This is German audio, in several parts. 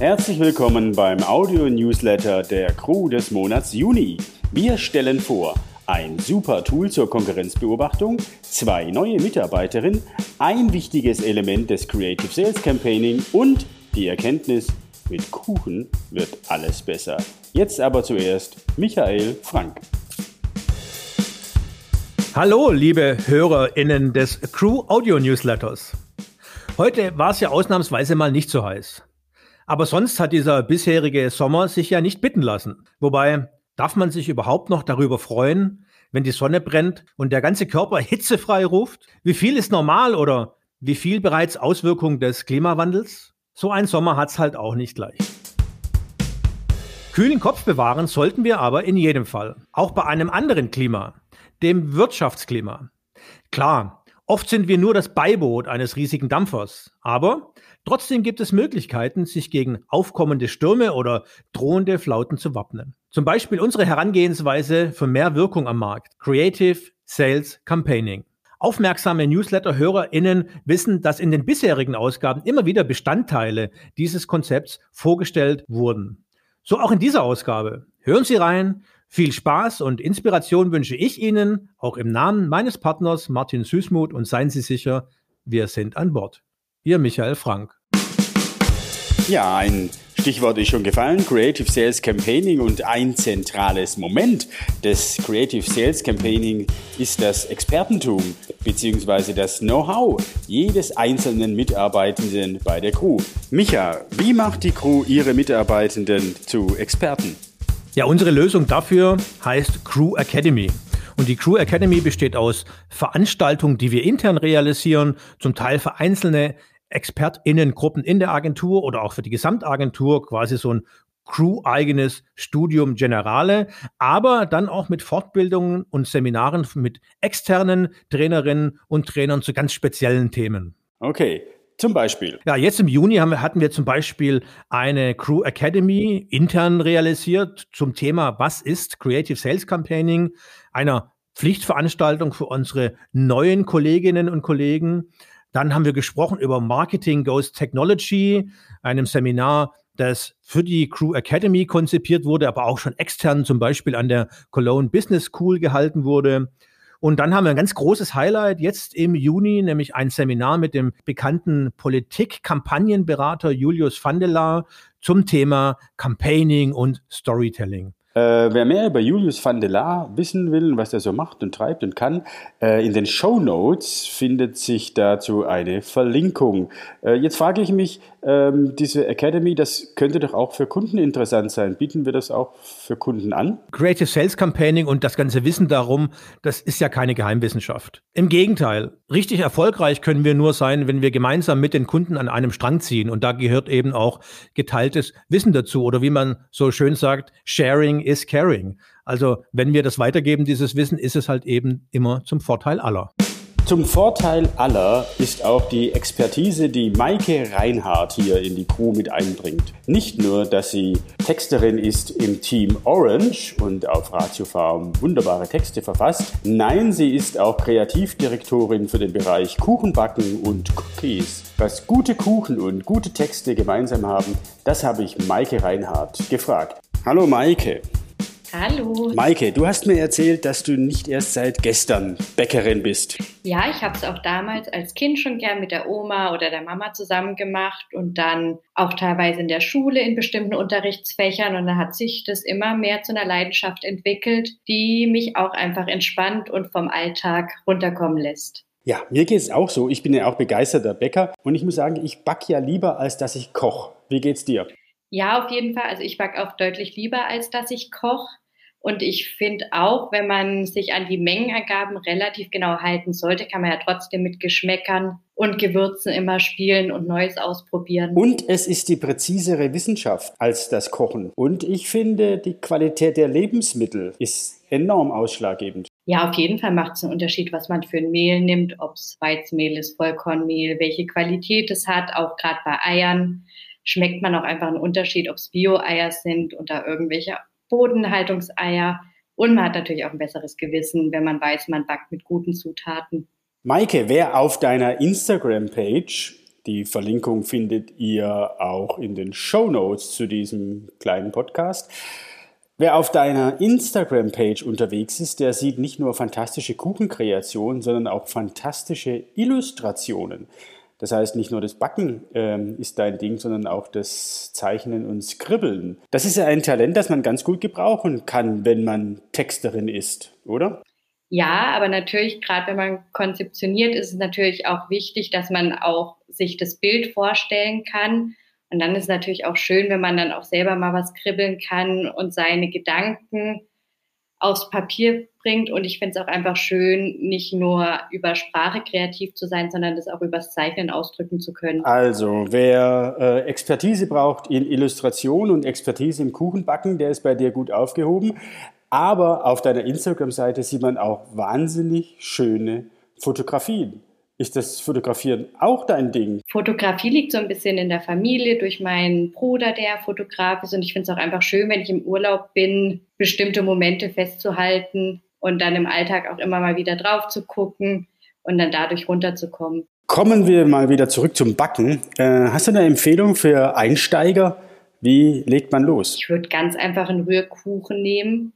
Herzlich willkommen beim Audio-Newsletter der Crew des Monats Juni. Wir stellen vor ein super Tool zur Konkurrenzbeobachtung, zwei neue Mitarbeiterinnen, ein wichtiges Element des Creative Sales Campaigning und die Erkenntnis, mit Kuchen wird alles besser. Jetzt aber zuerst Michael Frank. Hallo, liebe HörerInnen des Crew Audio Newsletters. Heute war es ja ausnahmsweise mal nicht so heiß. Aber sonst hat dieser bisherige Sommer sich ja nicht bitten lassen. Wobei, darf man sich überhaupt noch darüber freuen, wenn die Sonne brennt und der ganze Körper hitzefrei ruft? Wie viel ist normal oder wie viel bereits Auswirkung des Klimawandels? So ein Sommer hat's halt auch nicht leicht. Kühlen Kopf bewahren sollten wir aber in jedem Fall. Auch bei einem anderen Klima, dem Wirtschaftsklima. Klar, oft sind wir nur das Beiboot eines riesigen Dampfers, aber Trotzdem gibt es Möglichkeiten, sich gegen aufkommende Stürme oder drohende Flauten zu wappnen. Zum Beispiel unsere Herangehensweise für mehr Wirkung am Markt. Creative Sales Campaigning. Aufmerksame Newsletter-HörerInnen wissen, dass in den bisherigen Ausgaben immer wieder Bestandteile dieses Konzepts vorgestellt wurden. So auch in dieser Ausgabe. Hören Sie rein. Viel Spaß und Inspiration wünsche ich Ihnen, auch im Namen meines Partners Martin Süßmuth und seien Sie sicher, wir sind an Bord. Ihr Michael Frank. Ja, ein Stichwort ist schon gefallen, Creative Sales Campaigning und ein zentrales Moment des Creative Sales Campaigning ist das Expertentum bzw. das Know-how jedes einzelnen Mitarbeitenden bei der Crew. Micha, wie macht die Crew ihre Mitarbeitenden zu Experten? Ja, unsere Lösung dafür heißt Crew Academy. Und die Crew Academy besteht aus Veranstaltungen, die wir intern realisieren, zum Teil für einzelne ExpertInnengruppen in der Agentur oder auch für die Gesamtagentur quasi so ein Crew-eigenes Studium Generale, aber dann auch mit Fortbildungen und Seminaren mit externen Trainerinnen und Trainern zu ganz speziellen Themen. Okay, zum Beispiel. Ja, jetzt im Juni haben hatten wir zum Beispiel eine Crew Academy intern realisiert zum Thema, was ist Creative Sales Campaigning, einer Pflichtveranstaltung für unsere neuen Kolleginnen und Kollegen. Dann haben wir gesprochen über Marketing Goes Technology, einem Seminar, das für die Crew Academy konzipiert wurde, aber auch schon extern zum Beispiel an der Cologne Business School gehalten wurde. Und dann haben wir ein ganz großes Highlight jetzt im Juni, nämlich ein Seminar mit dem bekannten Politik-Kampagnenberater Julius Vandelaar zum Thema Campaigning und Storytelling. Äh, wer mehr über Julius van der Laar wissen will, was er so macht und treibt und kann, äh, in den Show Notes findet sich dazu eine Verlinkung. Äh, jetzt frage ich mich, ähm, diese Academy, das könnte doch auch für Kunden interessant sein. Bieten wir das auch für Kunden an? Creative Sales Campaigning und das ganze Wissen darum, das ist ja keine Geheimwissenschaft. Im Gegenteil, richtig erfolgreich können wir nur sein, wenn wir gemeinsam mit den Kunden an einem Strang ziehen. Und da gehört eben auch geteiltes Wissen dazu. Oder wie man so schön sagt, Sharing is Caring. Also wenn wir das weitergeben, dieses Wissen, ist es halt eben immer zum Vorteil aller. Zum Vorteil aller ist auch die Expertise, die Maike Reinhardt hier in die Crew mit einbringt. Nicht nur, dass sie Texterin ist im Team Orange und auf Ratio Farm wunderbare Texte verfasst, nein, sie ist auch Kreativdirektorin für den Bereich Kuchenbacken und Cookies. Was gute Kuchen und gute Texte gemeinsam haben, das habe ich Maike Reinhardt gefragt. Hallo Maike. Hallo. Maike, du hast mir erzählt, dass du nicht erst seit gestern Bäckerin bist. Ja, ich habe es auch damals als Kind schon gern mit der Oma oder der Mama zusammen gemacht und dann auch teilweise in der Schule in bestimmten Unterrichtsfächern und da hat sich das immer mehr zu einer Leidenschaft entwickelt, die mich auch einfach entspannt und vom Alltag runterkommen lässt. Ja, mir geht es auch so. Ich bin ja auch begeisterter Bäcker und ich muss sagen, ich backe ja lieber, als dass ich koche. Wie geht's dir? Ja, auf jeden Fall. Also ich backe auch deutlich lieber, als dass ich koche. Und ich finde auch, wenn man sich an die Mengenangaben relativ genau halten sollte, kann man ja trotzdem mit Geschmäckern und Gewürzen immer spielen und Neues ausprobieren. Und es ist die präzisere Wissenschaft als das Kochen. Und ich finde, die Qualität der Lebensmittel ist enorm ausschlaggebend. Ja, auf jeden Fall macht es einen Unterschied, was man für ein Mehl nimmt, ob es Weizmehl ist, Vollkornmehl, welche Qualität es hat, auch gerade bei Eiern schmeckt man auch einfach einen Unterschied, ob es Bio-Eier sind oder irgendwelche Bodenhaltungseier. Und man hat natürlich auch ein besseres Gewissen, wenn man weiß, man backt mit guten Zutaten. Maike, wer auf deiner Instagram-Page Die Verlinkung findet ihr auch in den Show Notes zu diesem kleinen Podcast. Wer auf deiner Instagram-Page unterwegs ist, der sieht nicht nur fantastische Kuchenkreationen, sondern auch fantastische Illustrationen. Das heißt, nicht nur das Backen ähm, ist dein Ding, sondern auch das Zeichnen und Skribbeln. Das ist ja ein Talent, das man ganz gut gebrauchen kann, wenn man Texterin ist, oder? Ja, aber natürlich, gerade wenn man konzeptioniert, ist es natürlich auch wichtig, dass man auch sich das Bild vorstellen kann. Und dann ist es natürlich auch schön, wenn man dann auch selber mal was kribbeln kann und seine Gedanken aufs Papier bringt. Und ich finde es auch einfach schön, nicht nur über Sprache kreativ zu sein, sondern das auch übers Zeichnen ausdrücken zu können. Also, wer äh, Expertise braucht in Illustration und Expertise im Kuchenbacken, der ist bei dir gut aufgehoben. Aber auf deiner Instagram-Seite sieht man auch wahnsinnig schöne Fotografien. Ist das Fotografieren auch dein Ding? Fotografie liegt so ein bisschen in der Familie durch meinen Bruder, der Fotograf ist. Und ich finde es auch einfach schön, wenn ich im Urlaub bin, bestimmte Momente festzuhalten und dann im Alltag auch immer mal wieder drauf zu gucken und dann dadurch runterzukommen. Kommen wir mal wieder zurück zum Backen. Äh, hast du eine Empfehlung für Einsteiger? Wie legt man los? Ich würde ganz einfach einen Rührkuchen nehmen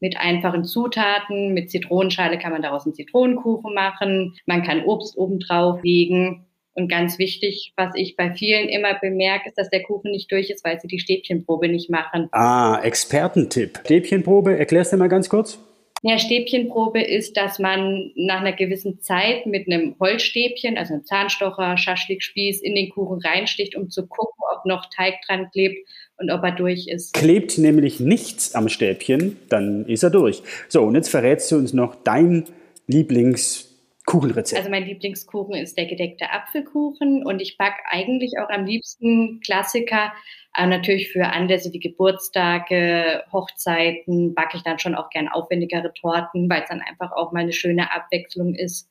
mit einfachen Zutaten. Mit Zitronenschale kann man daraus einen Zitronenkuchen machen. Man kann Obst obendrauf legen. Und ganz wichtig, was ich bei vielen immer bemerke, ist, dass der Kuchen nicht durch ist, weil sie die Stäbchenprobe nicht machen. Ah, Expertentipp. Stäbchenprobe, erklärst du mal ganz kurz? Ja, Stäbchenprobe ist, dass man nach einer gewissen Zeit mit einem Holzstäbchen, also einem Zahnstocher, Schaschlikspieß, in den Kuchen reinsticht, um zu gucken, ob noch Teig dran klebt und ob er durch ist. Klebt nämlich nichts am Stäbchen, dann ist er durch. So, und jetzt verrätst du uns noch dein Lieblingskuchenrezept. Also mein Lieblingskuchen ist der gedeckte Apfelkuchen und ich backe eigentlich auch am liebsten Klassiker, aber natürlich für Anlässe wie Geburtstage, Hochzeiten backe ich dann schon auch gern aufwendigere Torten, weil es dann einfach auch mal eine schöne Abwechslung ist,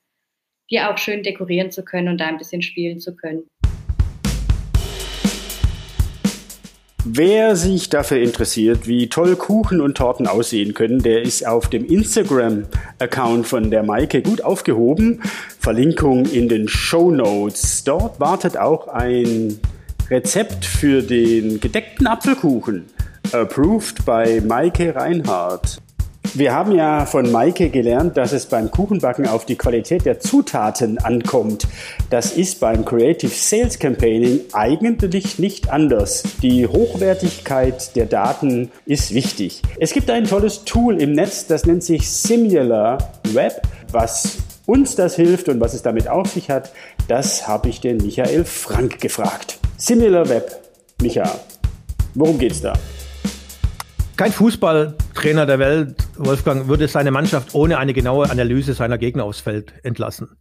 die auch schön dekorieren zu können und da ein bisschen spielen zu können. Wer sich dafür interessiert, wie toll Kuchen und Torten aussehen können, der ist auf dem Instagram-Account von der Maike gut aufgehoben. Verlinkung in den Show Notes. Dort wartet auch ein Rezept für den gedeckten Apfelkuchen. Approved by Maike Reinhardt. Wir haben ja von Maike gelernt, dass es beim Kuchenbacken auf die Qualität der Zutaten ankommt. Das ist beim Creative Sales Campaigning eigentlich nicht anders. Die Hochwertigkeit der Daten ist wichtig. Es gibt ein tolles Tool im Netz, das nennt sich Similar Web, was uns das hilft und was es damit auf sich hat, das habe ich den Michael Frank gefragt. Similar Web, Micha, worum geht's da? Kein Fußballtrainer der Welt, Wolfgang, würde seine Mannschaft ohne eine genaue Analyse seiner Gegner aufs Feld entlassen.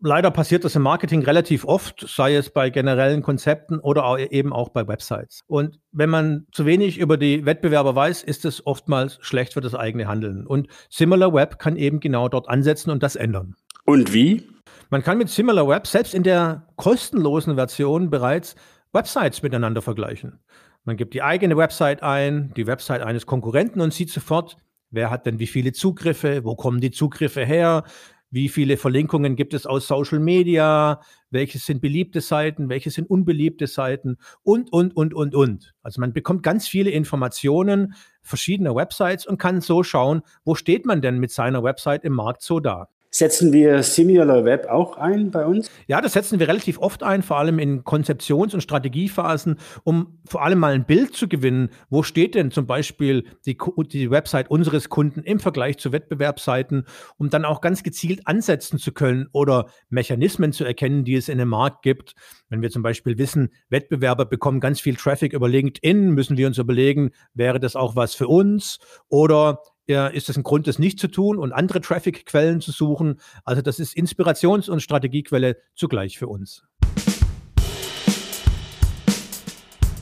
Leider passiert das im Marketing relativ oft, sei es bei generellen Konzepten oder eben auch bei Websites. Und wenn man zu wenig über die Wettbewerber weiß, ist es oftmals schlecht für das eigene Handeln. Und SimilarWeb kann eben genau dort ansetzen und das ändern. Und wie? Man kann mit SimilarWeb selbst in der kostenlosen Version bereits Websites miteinander vergleichen. Man gibt die eigene Website ein, die Website eines Konkurrenten und sieht sofort, wer hat denn wie viele Zugriffe, wo kommen die Zugriffe her, wie viele Verlinkungen gibt es aus Social Media, welche sind beliebte Seiten, welche sind unbeliebte Seiten und, und, und, und, und. Also man bekommt ganz viele Informationen verschiedener Websites und kann so schauen, wo steht man denn mit seiner Website im Markt so da. Setzen wir Similar Web auch ein bei uns? Ja, das setzen wir relativ oft ein, vor allem in Konzeptions- und Strategiephasen, um vor allem mal ein Bild zu gewinnen. Wo steht denn zum Beispiel die, die Website unseres Kunden im Vergleich zu Wettbewerbsseiten, um dann auch ganz gezielt ansetzen zu können oder Mechanismen zu erkennen, die es in dem Markt gibt. Wenn wir zum Beispiel wissen, Wettbewerber bekommen ganz viel Traffic über LinkedIn, müssen wir uns überlegen, wäre das auch was für uns? Oder ist das ein Grund, das nicht zu tun und andere Traffic-Quellen zu suchen. Also das ist Inspirations- und Strategiequelle zugleich für uns.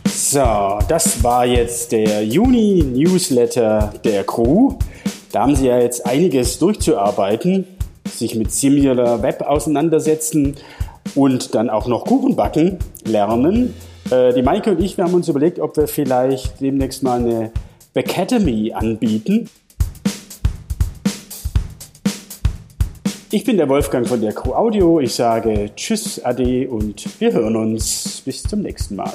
So, das war jetzt der Juni-Newsletter der Crew. Da haben Sie ja jetzt einiges durchzuarbeiten, sich mit Similar Web auseinandersetzen und dann auch noch Kuchen backen lernen. Äh, die Maike und ich, wir haben uns überlegt, ob wir vielleicht demnächst mal eine Academy anbieten. Ich bin der Wolfgang von der Crew Audio. Ich sage Tschüss, Ade und wir hören uns. Bis zum nächsten Mal.